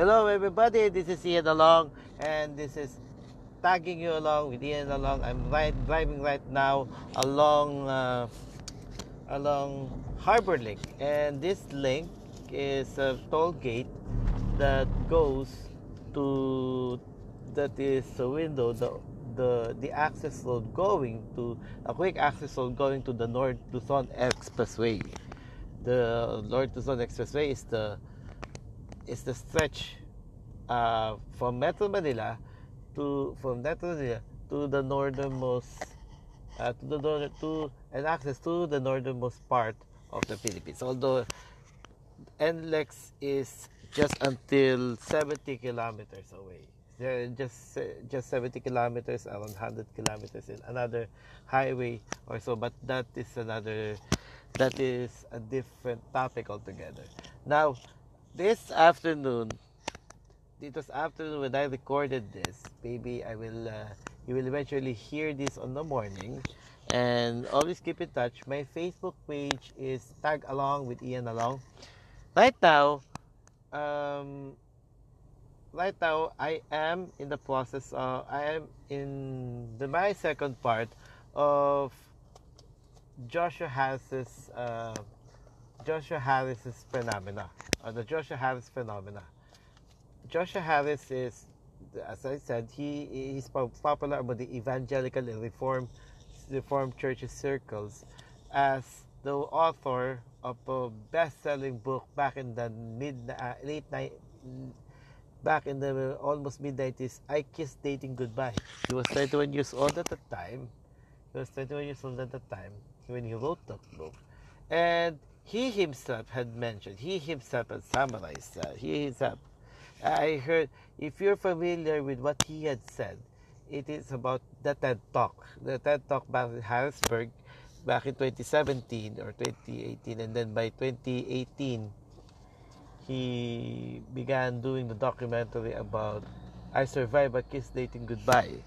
Hello, everybody. This is Ian Along, and this is tagging you along with Ian Along. I'm right, driving right now along uh, along Harbor Link, and this link is a toll gate that goes to that is a window the the the access road going to a quick access road going to the North Luzon Expressway. The North Luzon Expressway is the is the stretch uh, from Metro Manila to from Metro Manila to the northernmost uh, to the northern to and access to the northernmost part of the Philippines. Although NLEX is just until 70 kilometers away. Just just 70 kilometers, around 100 kilometers in another highway or so. But that is another that is a different topic altogether. Now, this afternoon, it was afternoon when I recorded this. Maybe I will, uh, you will eventually hear this on the morning. And always keep in touch. My Facebook page is Tag Along with Ian Along. Right now, um, right now I am in the process. I am in the my second part of Joshua Harris's uh, Joshua Harris's phenomena, or the Joshua Harris phenomena. Joshua Harris is, as I said, he he's popular among the evangelical and reform reformed churches circles as the author of a best-selling book back in the mid uh, late night back in the almost mid 90s I kissed dating goodbye. He was 21 years old at the time. He was 21 years old at the time when he wrote that book. And he himself had mentioned, he himself had summarized that. He himself, I heard, if you're familiar with what he had said, it is about the TED Talk. The TED Talk in Harrisburg back in 2017 or 2018, and then by 2018, he began doing the documentary about I Survived I Kissed Dating Goodbye.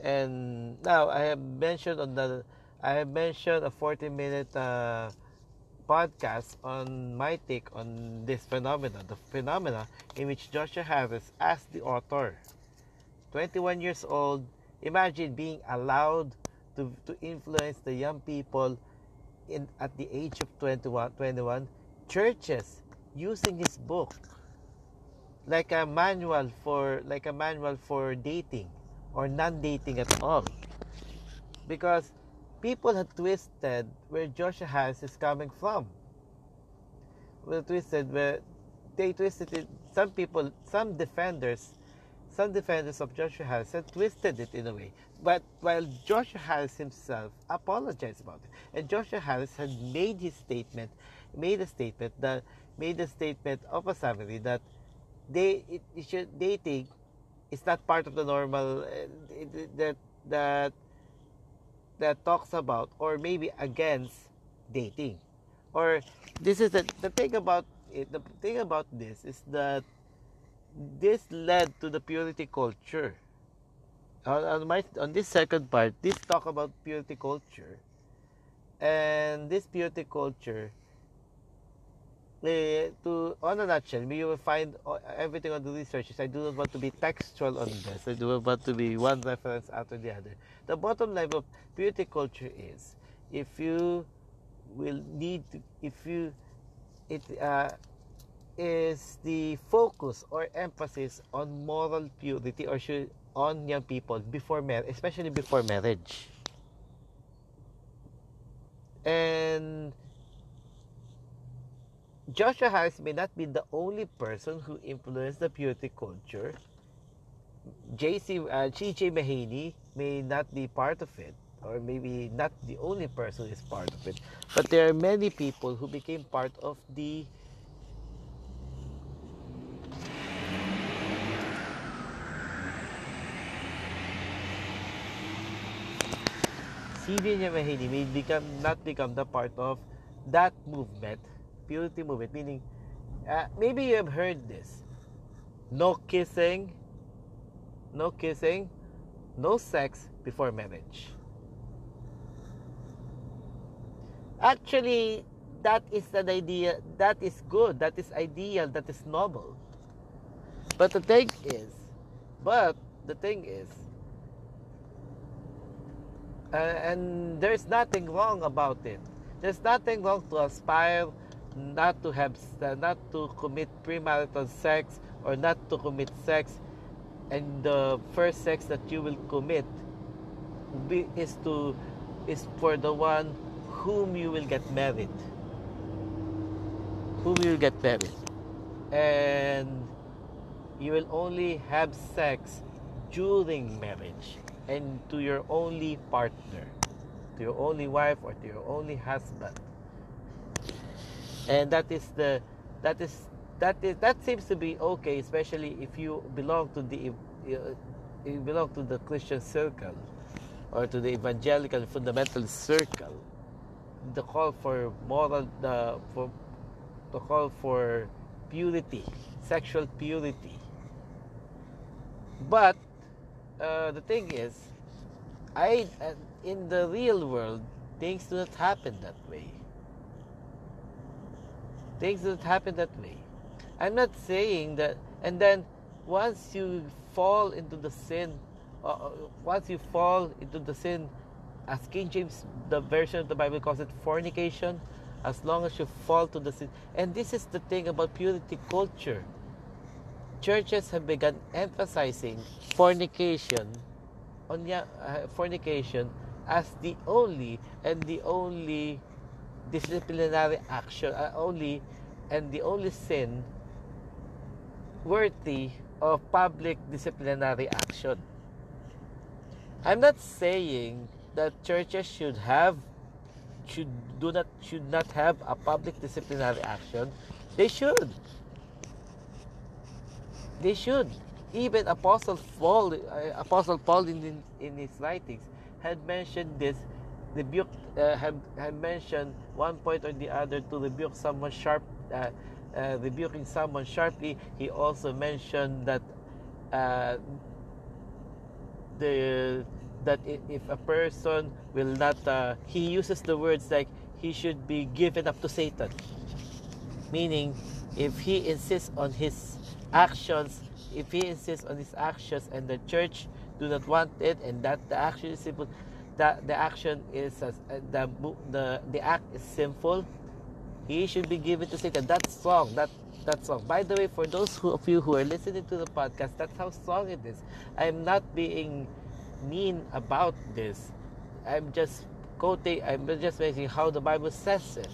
And now I have mentioned on the I have mentioned a 40 minute uh, podcast on my take on this phenomena, the phenomena in which Joshua Harris, as the author, 21 years old, imagine being allowed to, to influence the young people in at the age of 21, 21 churches using his book like a manual for like a manual for dating or non-dating at all. Because people have twisted where Joshua Harris is coming from. Well, twisted where they twisted it. Some people, some defenders, some defenders of Joshua Harris have twisted it in a way. But while Joshua Harris himself apologized about it, and Joshua Harris had made his statement, made a statement that made a statement of a summary that they it, it should dating is not part of the normal uh, that that that talks about or maybe against dating. Or this is the, the thing about it the thing about this is that this led to the purity culture. On, on my on this second part this talk about purity culture. And this purity culture uh, to on a nutshell, you will find everything on the researches. I do not want to be textual on this. I do not want to be one reference after the other. The bottom line of purity culture is if you will need to, if you it uh, is the focus or emphasis on moral purity or should on young people before marriage, especially before marriage. And Joshua Harris may not be the only person who influenced the purity culture. JC uh, Mahaney may not be part of it, or maybe not the only person is part of it. But there are many people who became part of the CJ Mahaney may become not become the part of that movement purity movement, meaning uh, maybe you have heard this no kissing, no kissing, no sex before marriage. Actually, that is an idea, that is good, that is ideal, that is noble. But the thing is, but the thing is, uh, and there's nothing wrong about it. There's nothing wrong to aspire not to have, uh, not to commit premarital sex or not to commit sex, and the first sex that you will commit is to is for the one whom you will get married. Whom you will get married, and you will only have sex during marriage and to your only partner, to your only wife or to your only husband. And that is the that is that is that seems to be okay, especially if you belong to the you belong to the Christian circle or to the evangelical fundamental circle. The call for moral the for the call for purity, sexual purity. But uh, the thing is, I uh, in the real world, things do not happen that way. Things not happen that way. I'm not saying that, and then once you fall into the sin, uh, uh once you fall into the sin, as King James, the version of the Bible calls it fornication, as long as you fall to the sin. And this is the thing about purity culture churches have begun emphasizing fornication on uh, fornication as the only and the only disciplinary action uh, only and the only sin worthy of public disciplinary action. I'm not saying that churches should have should do not should not have a public disciplinary action. They should. They should. Even Apostle Paul, uh, Apostle Paul in, in, in his writings had mentioned this, rebuke, uh, had, had mentioned one point or the other to rebuke someone sharp, uh, uh, rebuking someone sharply. He also mentioned that uh, the that if a person will not, uh, he uses the words like he should be given up to Satan, meaning if he insists on his actions, if he insists on his actions and the church do not want it and that the action is simple, that the action is uh, the, the the act is sinful, he should be given to Satan. That's wrong. That that's wrong. By the way, for those who, of you who are listening to the podcast, that's how strong it is. I'm not being mean about this. I'm just quoting. I'm just mentioning how the Bible says it.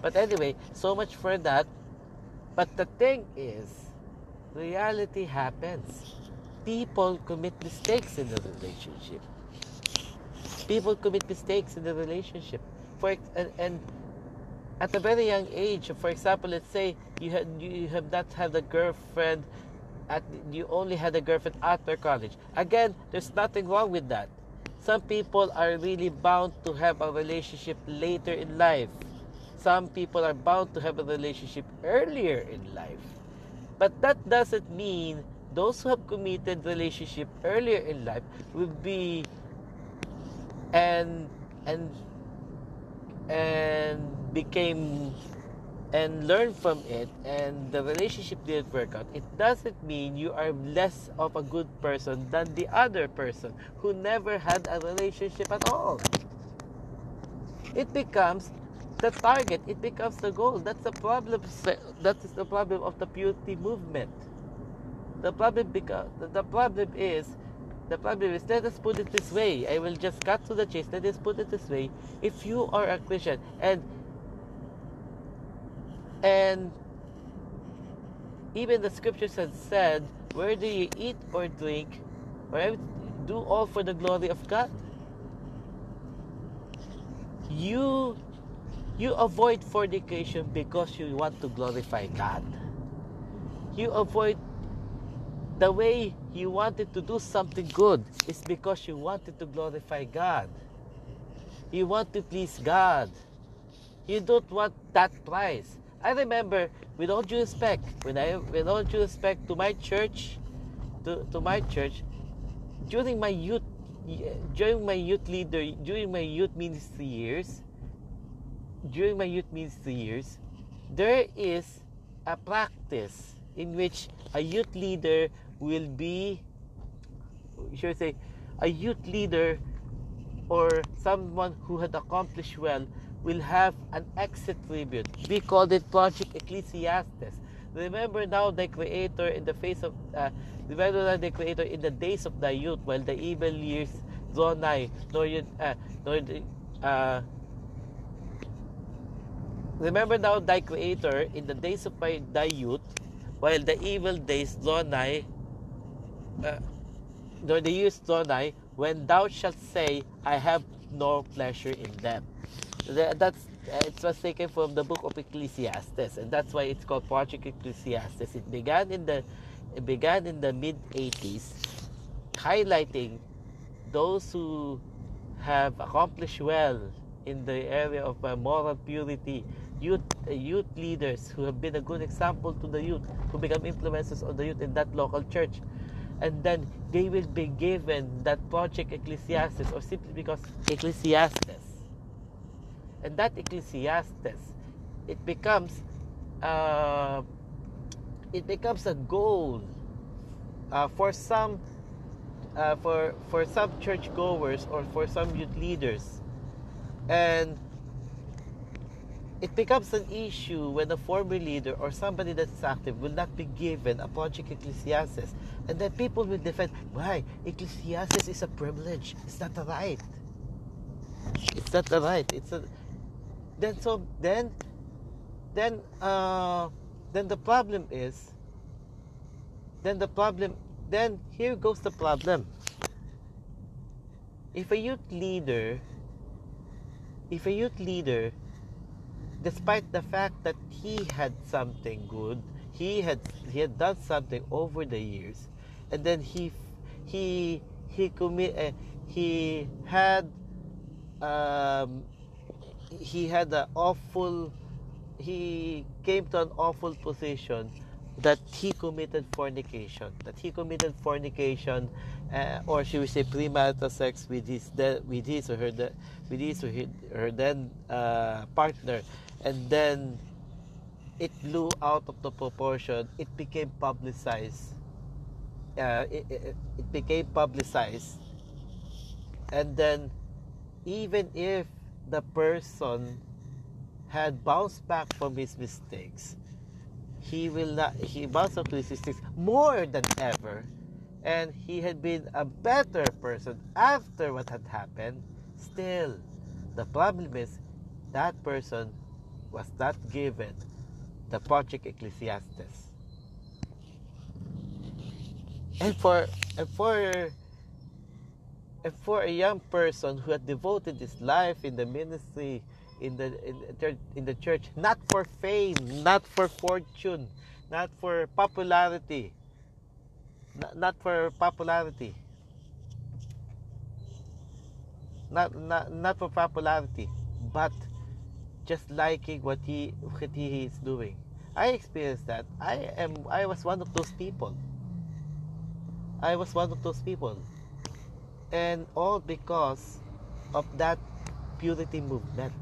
But anyway, so much for that. But the thing is, reality happens. People commit mistakes in the relationship. People commit mistakes in the relationship. For and, and at a very young age, for example, let's say you had you have not had a girlfriend at you only had a girlfriend after college. Again, there's nothing wrong with that. Some people are really bound to have a relationship later in life. Some people are bound to have a relationship earlier in life. But that doesn't mean those who have committed relationship earlier in life will be and and and became and learn from it and the relationship didn't work out it doesn't mean you are less of a good person than the other person who never had a relationship at all it becomes the target, it becomes the goal. That's the problem. That is the problem of the purity movement. The problem because the problem is the problem is let us put it this way. I will just cut to the chase. Let us put it this way. If you are a Christian and and even the scriptures have said, where do you eat or drink, or do all for the glory of God. You you avoid fornication because you want to glorify God. You avoid the way you wanted to do something good is because you wanted to glorify God. You want to please God. You don't want that prize. I remember, with all due respect, when I, with all due respect to my church, to, to my church, during my youth, during my youth leader, during my youth ministry years, during my youth ministry years, there is a practice in which a youth leader will be, should I say, a youth leader or someone who had accomplished well will have an exit tribute. We called it Project Ecclesiastes. Remember now the Creator in the face of, uh, remember now the Creator in the days of the youth, while the evil years draw nigh, nor you, uh, nor the, uh, remember now thy Creator in the days of my, thy youth, while the evil days draw nigh, uh, nor the years draw nigh, when thou shalt say, I have no pleasure in them. That's it was taken from the book of Ecclesiastes, and that's why it's called Project Ecclesiastes. It began in the it began in the mid 80s, highlighting those who have accomplished well in the area of uh, moral purity, youth uh, youth leaders who have been a good example to the youth, who become influencers on the youth in that local church and then they will be given that project Ecclesiastes or simply because Ecclesiastes. And that Ecclesiastes, it becomes uh, it becomes a goal uh, for some uh, for for some church goers or for some youth leaders, and it becomes an issue when a former leader or somebody that's active will not be given a project Ecclesiastes. And then people will defend, why? Ecclesiastes is a privilege. It's not a right. It's not a right. It's a then so then then uh then the problem is then the problem then here goes the problem. If a youth leader if a youth leader despite the fact that he had something good, he had he had done something over the years, and then he he he commit uh, he had um, he had an awful he came to an awful position that he committed fornication that he committed fornication uh, or should we say premarital sex with his de- with his or her de- with his or her, her then uh, partner and then it blew out of the proportion. It became publicized. Uh, it, it, it became publicized, and then even if the person had bounced back from his mistakes, he will not. He bounced up to his mistakes more than ever, and he had been a better person after what had happened. Still, the problem is that person was not given the project Ecclesiastes. And for and for and for a young person who had devoted his life in the ministry in the in the, in the church not for fame, not for fortune, not for popularity, not, for popularity, not, not not for popularity, but just liking what he what he is doing. I experienced that. I am I was one of those people. I was one of those people. And all because of that purity movement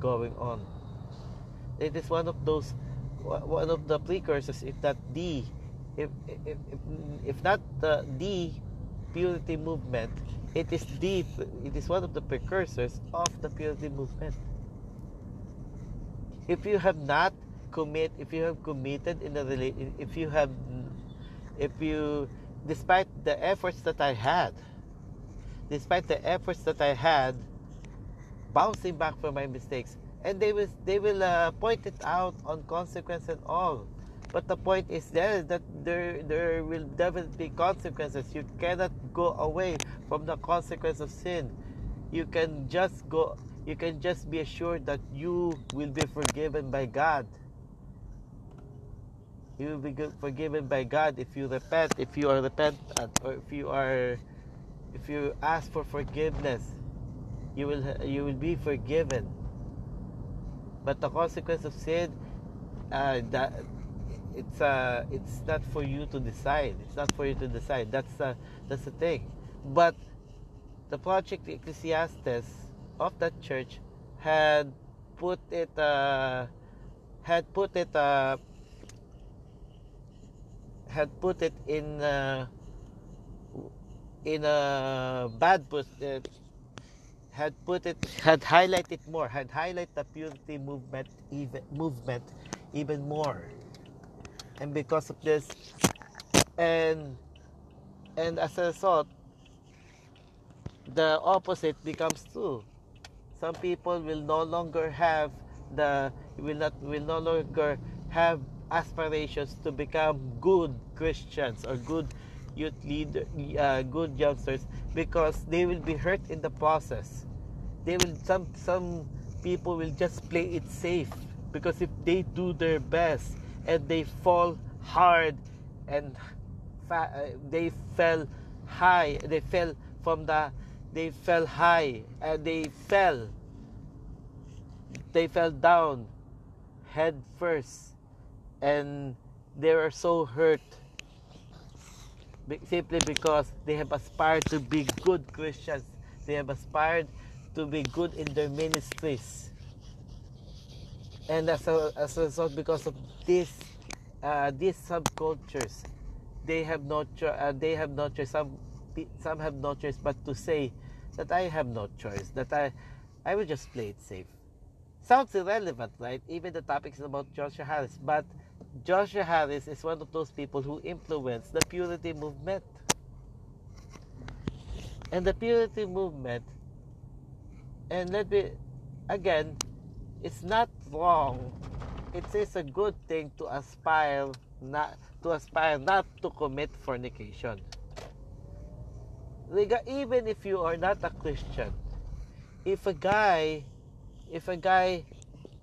going on. It is one of those one of the precursors if not the if if, if, not the the purity movement it is the it is one of the precursors of the purity movement. If you have not commit if you have committed in relation if you have if you despite the efforts that I had despite the efforts that I had bouncing back from my mistakes and they will they will uh, point it out on consequence and all but the point is there that there there will definitely be consequences you cannot go away from the consequence of sin you can just go you can just be assured that you will be forgiven by God. You will be forgiven by God if you repent, if you are repentant, or if you are, if you ask for forgiveness, you will you will be forgiven. But the consequence of sin, uh, that it's uh, it's not for you to decide. It's not for you to decide. That's uh, that's the thing. But the project Ecclesiastes of that church had put it uh, had put it uh, had put it in uh, in a bad pos- uh, had put it had highlighted more had highlighted the purity movement even movement even more and because of this and and as a result the opposite becomes true some people will no longer have the will not will no longer have aspirations to become good Christians or good youth leader, uh, good youngsters, because they will be hurt in the process. They will some some people will just play it safe because if they do their best and they fall hard and fa- uh, they fell high, they fell from the they fell high and they fell they fell down head first and they were so hurt simply because they have aspired to be good Christians. They have aspired to be good in their ministries. And as a, as a result, because of this, uh, these subcultures, they have no uh, they have no choice. Some some have no choice but to say that I have no choice. That I I will just play it safe. Sounds irrelevant, right? Even the topic is about Joshua Harris, but Joshua Harris is one of those people who influenced the purity movement. And the purity movement, and let me, again, it's not wrong. It is a good thing to aspire not to aspire not to commit fornication. Even if you are not a Christian, if a guy, if a guy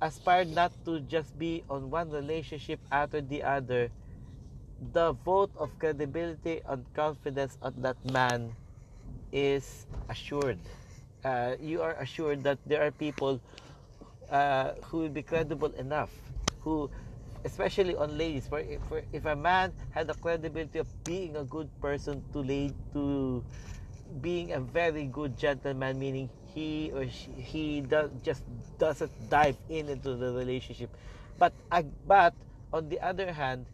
aspired not to just be on one relationship after the other, the vote of credibility and confidence of that man is assured. Uh, you are assured that there are people uh, who will be credible enough, who, especially on ladies, for if, for if a man had the credibility of being a good person to lead to being a very good gentleman, meaning he or she, he does just doesn't dive in into the relationship. But but on the other hand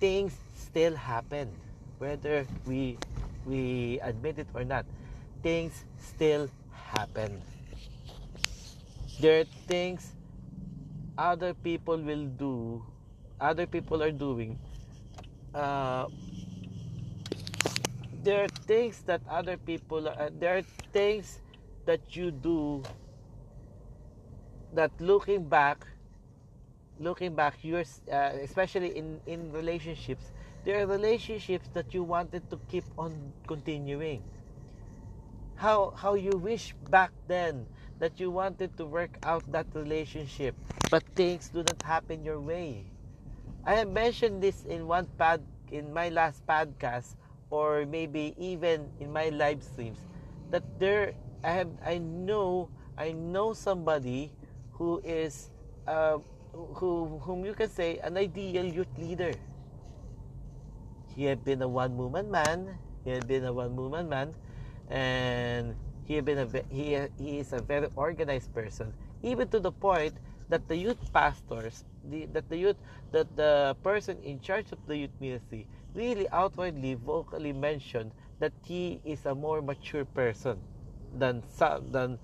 things still happen whether we we admit it or not. Things still happen there are things other people will do other people are doing uh, there are things that other people uh, there are things that you do that looking back looking back yours uh, especially in in relationships there are relationships that you wanted to keep on continuing. How how you wish back then that you wanted to work out that relationship but things do not happen your way i have mentioned this in one pad in my last podcast or maybe even in my live streams that there i have i know i know somebody who is uh, who whom you can say an ideal youth leader. He had been a one-woman man. He had been a one-woman man, and he had been a he he is a very organized person, even to the point that the youth pastors, the, that the youth, that the person in charge of the youth ministry really outwardly, vocally mentioned that he is a more mature person than some than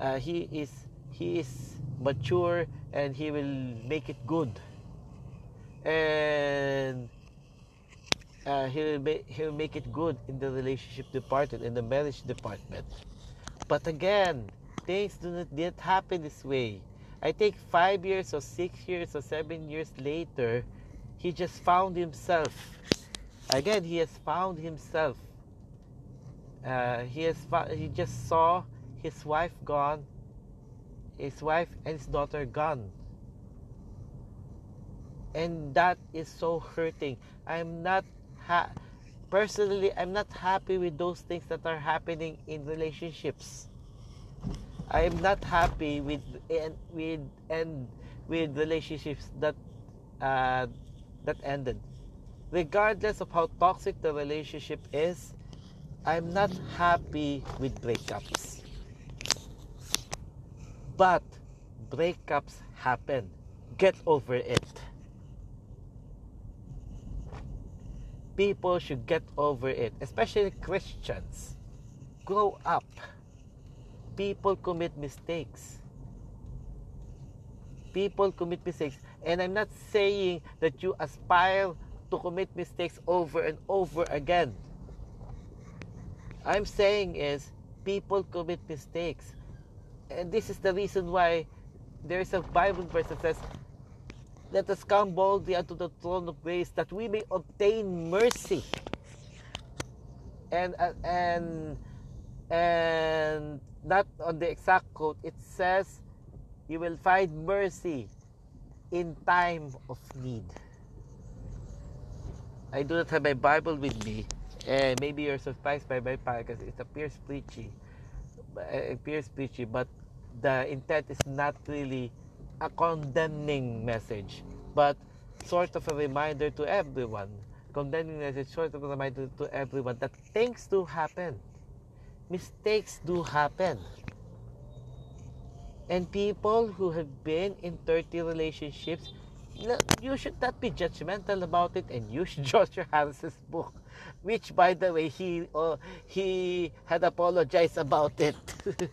uh, he is he is mature and he will make it good. And uh, he will make he will make it good in the relationship department in the marriage department but again things do not did happen this way i think five years or six years or seven years later he just found himself again he has found himself uh, he has he just saw his wife gone his wife and his daughter gone. And that is so hurting. I'm not ha- personally I'm not happy with those things that are happening in relationships. I am not happy with and with and with relationships that uh, that ended. Regardless of how toxic the relationship is, I'm not happy with breakups. But breakups happen. Get over it. People should get over it, especially Christians. Grow up. People commit mistakes. People commit mistakes. And I'm not saying that you aspire to commit mistakes over and over again. I'm saying is people commit mistakes. And this is the reason why there is a Bible verse that says, Let us come boldly unto the throne of grace that we may obtain mercy. And, uh, and, and not on the exact quote, it says, You will find mercy in time of need. I do not have my Bible with me, and maybe you're surprised by my because it appears preachy. It appears preachy, but the intent is not really a condemning message, but sort of a reminder to everyone. Condemning message, sort of a reminder to everyone that things do happen, mistakes do happen. And people who have been in 30 relationships, you should not be judgmental about it and you use Joshua Harris's book, which, by the way, he uh, he had apologized about it.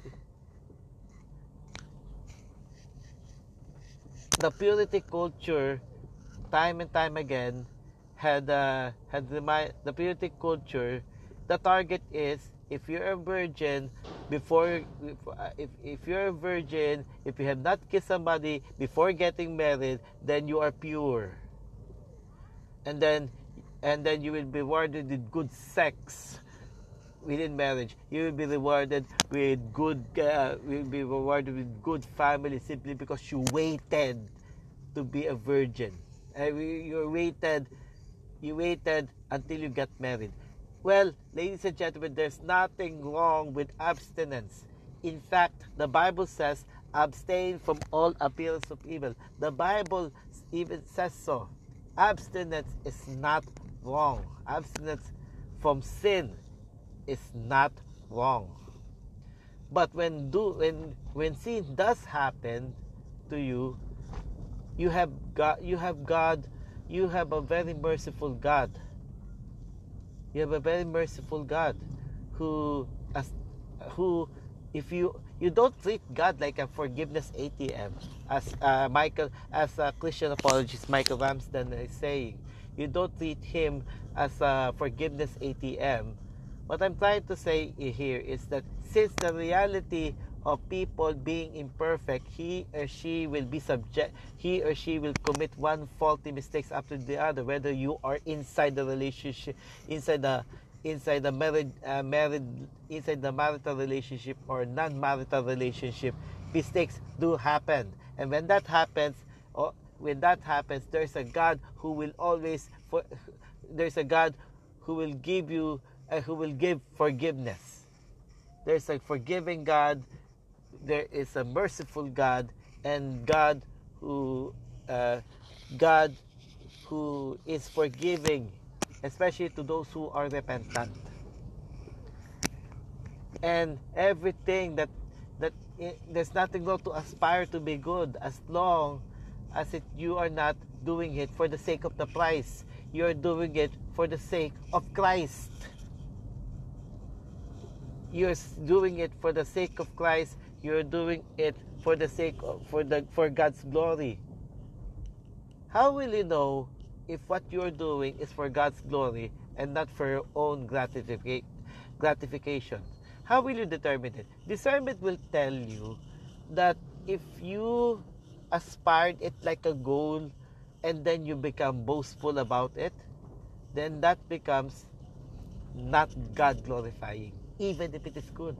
the purity culture, time and time again, had uh, had remind the purity culture. The target is if you're a virgin before if, if you're a virgin if you have not kissed somebody before getting married then you are pure and then and then you will be rewarded with good sex within marriage you will be rewarded with good uh, will be rewarded with good family simply because you waited to be a virgin uh, you waited you waited until you got married well, ladies and gentlemen, there's nothing wrong with abstinence. In fact, the Bible says, abstain from all appearance of evil. The Bible even says so. Abstinence is not wrong. Abstinence from sin is not wrong. But when do when when sin does happen to you, you have God you have God you have a very merciful God. You have a very merciful God who as who if you you don't treat God like a forgiveness ATM as uh, Michael as a Christian apologist Michael Ramsden is saying. You don't treat him as a forgiveness ATM what I'm trying to say here is that since the reality of people being imperfect, he or she will be subject, he or she will commit one faulty mistakes after the other, whether you are inside the relationship, inside the inside the married, uh, married inside the marital relationship or non-marital relationship, mistakes do happen. And when that happens, or when that happens, there's a God who will always, for, there's a God who will give you, uh, who will give forgiveness. There's a forgiving God there is a merciful God and God who uh, God who is forgiving, especially to those who are repentant. And everything that that it, there's nothing wrong to aspire to be good as long as it you are not doing it for the sake of the price. You are doing it for the sake of Christ. You're doing it for the sake of Christ you're doing it for the sake of for the for God's glory. How will you know if what you're doing is for God's glory and not for your own gratification? How will you determine it? Discernment will tell you that if you aspired it like a goal and then you become boastful about it, then that becomes not God glorifying, even if it is good.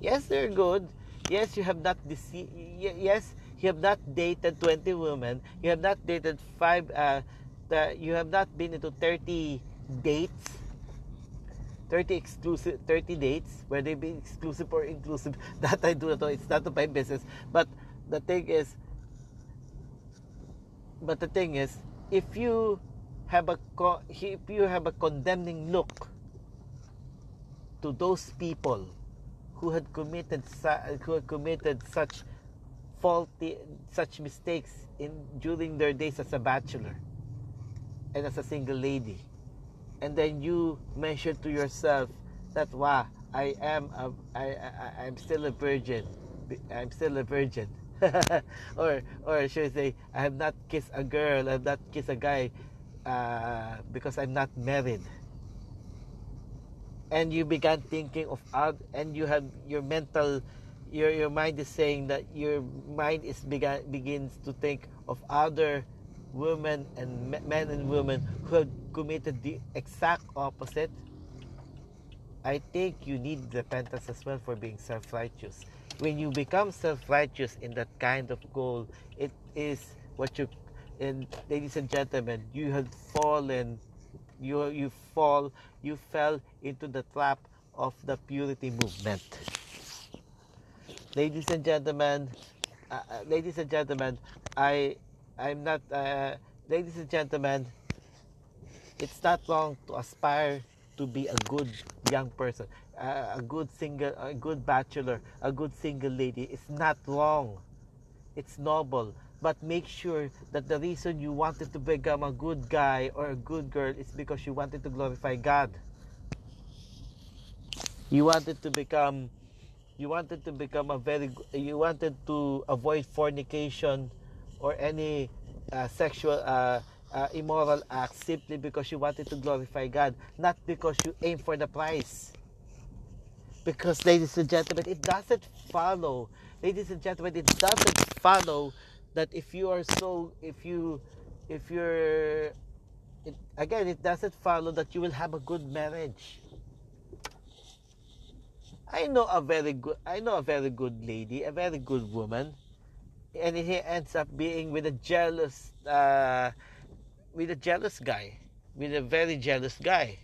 Yes, they're good. Yes, you have not deceived. Yes, you have not dated 20 women. You have not dated five. Uh, the, you have not been into 30 dates. 30 exclusive 30 dates whether they be exclusive or inclusive that i do not know it's not my business but the thing is but the thing is if you have a if you have a condemning look to those people who had committed who had committed such faulty such mistakes in during their days as a bachelor and as a single lady. And then you measure to yourself that wow i am a, I, I i'm still a virgin. I'm still a virgin. Or or should I say I have not kissed a girl, I have not kissed a guy uh, because I'm not married. And you began thinking of other, and you have your mental, your your mind is saying that your mind is began begins to think of other women and men and women who have committed the exact opposite. I think you need repentance as well for being self-righteous when you become self-righteous in that kind of goal, it is what you, and ladies and gentlemen, you have fallen, you you fall, you fell into the trap of the purity movement. Ladies and gentlemen, uh, uh ladies and gentlemen, I, I'm not, uh, ladies and gentlemen, it's not wrong to aspire to be a good young person a good single, a good bachelor, a good single lady it's not wrong. It's noble. But make sure that the reason you wanted to become a good guy or a good girl is because you wanted to glorify God. You wanted to become you wanted to become a very you wanted to avoid fornication or any uh, sexual uh, uh, immoral act simply because you wanted to glorify God, not because you aim for the prize. Because, ladies and gentlemen, it doesn't follow. Ladies and gentlemen, it doesn't follow that if you are so, if you, if you're, it, again, it doesn't follow that you will have a good marriage. I know a very good, I know a very good lady, a very good woman, and he ends up being with a jealous, uh, with a jealous guy, with a very jealous guy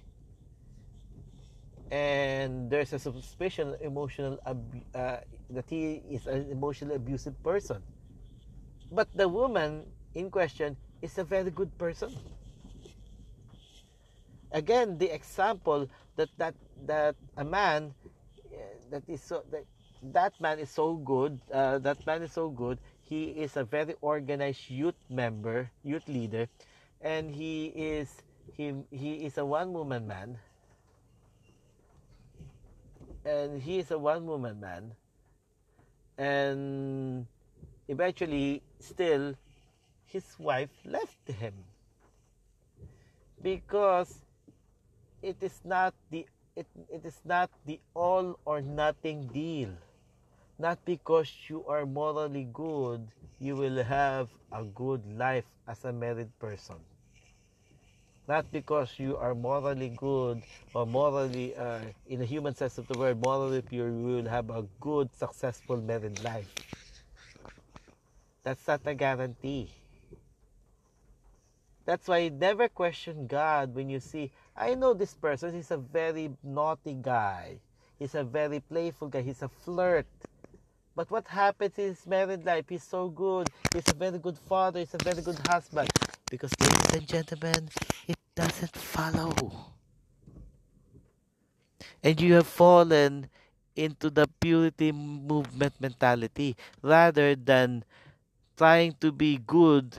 and there's a suspicion emotional uh, that he is an emotionally abusive person but the woman in question is a very good person. Again the example that that that a man uh, that is so that that man is so good uh, that man is so good he is a very organized youth member youth leader and he is he he is a one woman man. And he is a one woman man. And eventually still his wife left him. Because it is not the it, it is not the all or nothing deal. Not because you are morally good you will have a good life as a married person. Not because you are morally good or morally, uh, in a human sense of the word, morally pure, you will have a good, successful married life. That's not a guarantee. That's why you never question God when you see, I know this person, he's a very naughty guy. He's a very playful guy. He's a flirt. But what happens in his married life? He's so good. He's a very good father. He's a very good husband. Because, ladies and gentlemen, it doesn't follow. And you have fallen into the purity movement mentality rather than trying to be good,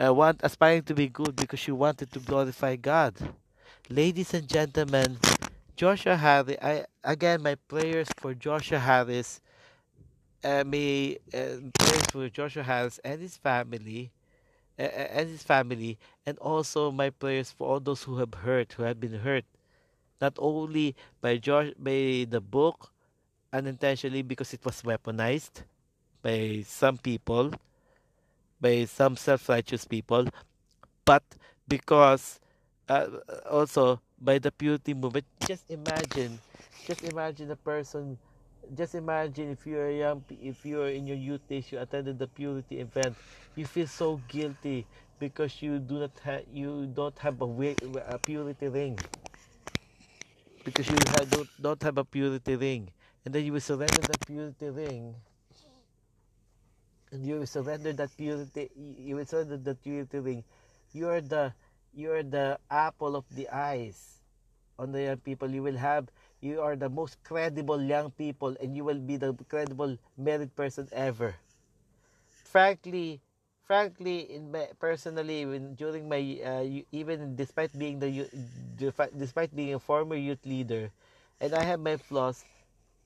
uh, want aspiring to be good because you wanted to glorify God. Ladies and gentlemen, Joshua Harris, I again my prayers for Joshua Harris, uh, may uh, prayers for Joshua Harris and his family and his family, and also my prayers for all those who have hurt, who have been hurt, not only by Josh, by the book, unintentionally because it was weaponized by some people, by some self-righteous people, but because uh, also by the purity movement. Just imagine, just imagine a person just imagine if you're young, if you're in your youth days, you attended the purity event, you feel so guilty because you do not have, you don't have a, a purity ring, because you have, don't don't have a purity ring, and then you will surrender the purity ring, you surrender that purity, you will surrender that purity ring. You are the you are the apple of the eyes on the young people. You will have you are the most credible young people and you will be the credible married person ever. Frankly, frankly, in my, personally, when during my uh, even despite being the despite being a former youth leader, and I have my flaws,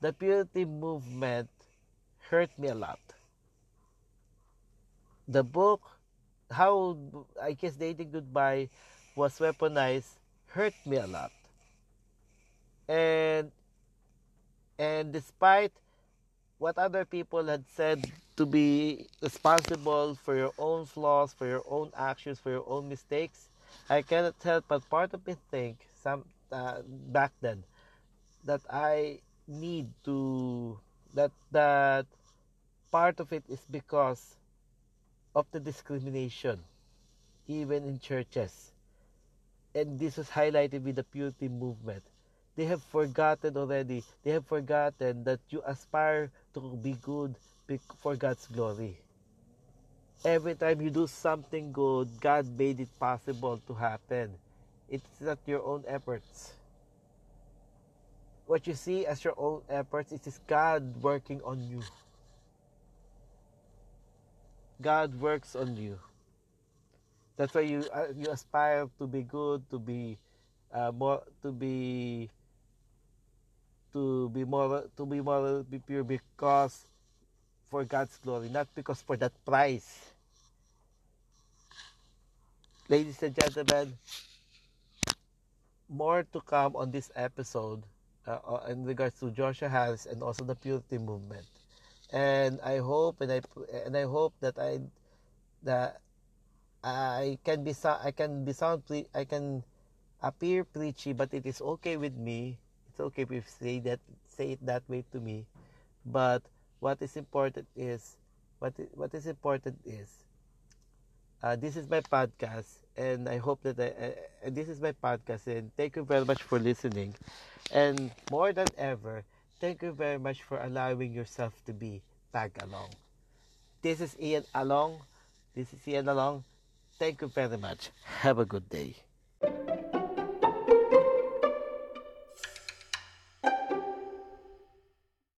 the purity movement hurt me a lot. The book, how I Kissed Dating Goodbye was weaponized, hurt me a lot. And and despite what other people had said to be responsible for your own flaws, for your own actions, for your own mistakes, I cannot help but part of me think some uh, back then that I need to that that part of it is because of the discrimination even in churches. And this was highlighted with the purity movement. They have forgotten already they have forgotten that you aspire to be good for God's glory. Every time you do something good God made it possible to happen. It's not your own efforts. What you see as your own efforts, it is God working on you. God works on you. That's why you uh, you aspire to be good, to be uh, more, to be to be more, to be more, be pure because for God's glory, not because for that price. Ladies and gentlemen, more to come on this episode uh, uh, in regards to Joshua Harris and also the purity movement. And I hope and I and I hope that I that I can be I can be sound I can appear preachy, but it is okay with me. It's okay if you say that say it that way to me. But what is important is what what is important is uh, this is my podcast and I hope that I, uh, this is my podcast and thank you very much for listening and more than ever thank you very much for allowing yourself to be tag along. This is Ian Along. This is Ian Along. Thank you very much. Have a good day